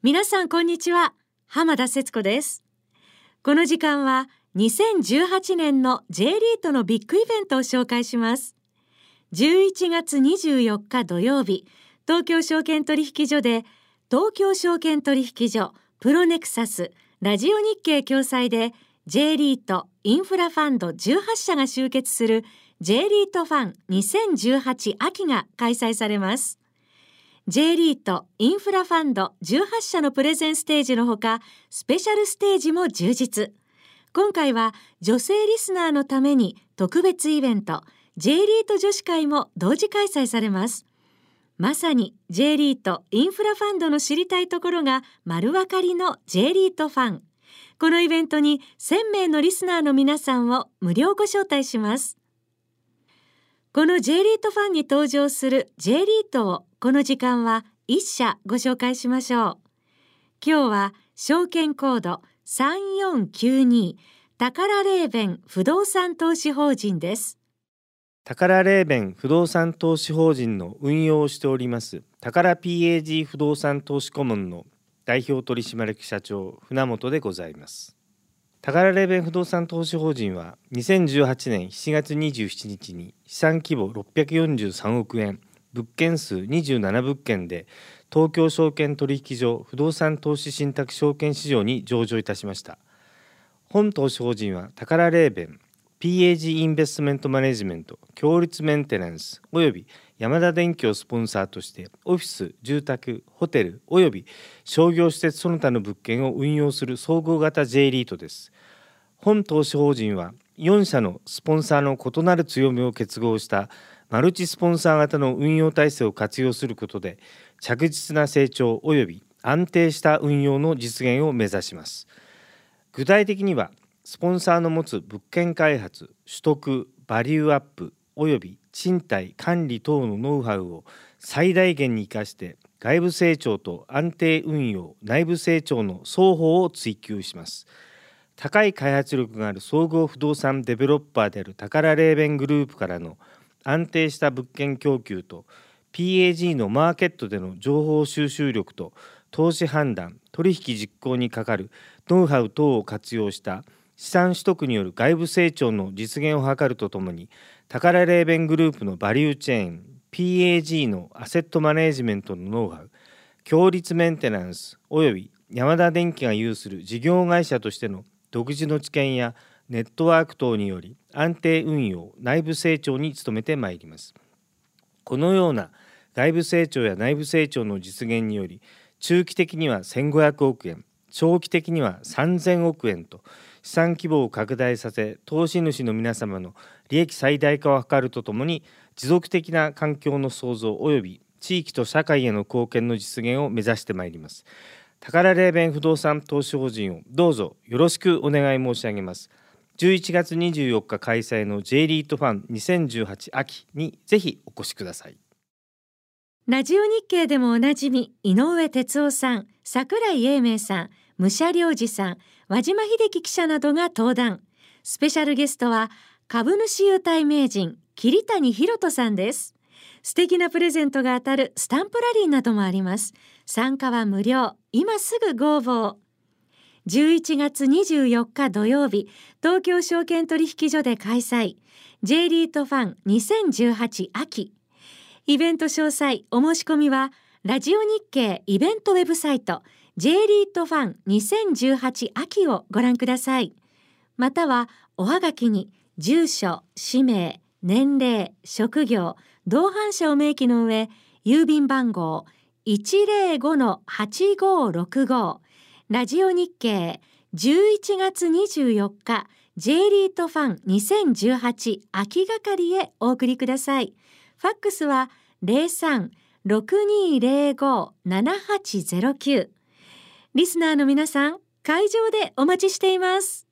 皆さんこんにちは。浜田節子です。この時間は2018年の J リートのビッグイベントを紹介します。11月24日土曜日東京証券取引所で東京証券取引所プロネクサスラジオ日経共催で J リートインフラファンド18社が集結する J リートファン2018秋が開催されます。J リートインフラファンド18社のプレゼンステージのほかスペシャルステージも充実。今回は女性リスナーのために特別イベント J リート女子会も同時開催されます。まさに J リートインフラファンドの知りたいところが丸分かりの J リートファン。このイベントに1000名のリスナーの皆さんを無料ご招待します。この J リートファンに登場する J リートをこの時間は一社ご紹介しましょう。今日は証券コード3492宝レーベン不動産投資法人です。宝レーベン不動産投資法人の運用をしております宝 PAG 不動産投資顧問の代表取締役社長船本でございます。宝レーベン不動産投資法人は2018年7月27日に資産規模643億円物件数27物件で東京証券取引所不動産投資信託証券市場に上場いたしました。本投資法人は宝レーベン PAG インベストメントマネジメント強立メンテナンスおよび山田電機をスポンサーとしてオフィス住宅ホテルおよび商業施設その他の物件を運用する総合型 J リートです。本投資法人は4社のスポンサーの異なる強みを結合したマルチスポンサー型の運用体制を活用することで着実な成長及び安定した運用の実現を目指します。具体的にはスポンサーの持つ物件開発取得バリューアップ及び賃貸管理等のノウハウを最大限に生かして外部成長と安定運用内部成長の双方を追求します。高い開発力がある総合不動産デベロッパーである宝レーベングループからの安定した物件供給と PAG のマーケットでの情報収集力と投資判断取引実行にかかるノウハウ等を活用した資産取得による外部成長の実現を図るとともに宝レーベングループのバリューチェーン PAG のアセットマネージメントのノウハウ強立メンテナンスおよび山田電機が有する事業会社としての独自の知見やネットワーク等により安定運用内部成長に努めてまいります。このような外部成長や内部成長の実現により中期的には1500億円長期的には3000億円と資産規模を拡大させ投資主の皆様の利益最大化を図るとともに持続的な環境の創造及び地域と社会への貢献の実現を目指してまいります。宝レーベン不動産投資法人をどうぞよろしくお願い申し上げます。11月24日開催の J リートファン2018秋にぜひお越しください。ラジオ日経でもおなじみ井上哲夫さん櫻井英明さん武者良二さん和島秀樹記者などが登壇。スペシャルゲストは株主優待名人桐谷博人さんです。素敵なプレゼントが当たるスタンプラリーなどもあります。参加は無料。今すぐご応募11月24日土曜日東京証券取引所で開催 J リートファン2018秋。イベント詳細お申し込みはラジオ日経イベントウェブサイト J リートファン2018秋をご覧ください。またはおはがきに住所氏名年齢職業同伴者を明記の上郵便番号105-8565ラジオ日経11月24日 J リートファン2018秋がかりへお送りください。ファックスは03-6205-7809リスナーの皆さん会場でお待ちしています。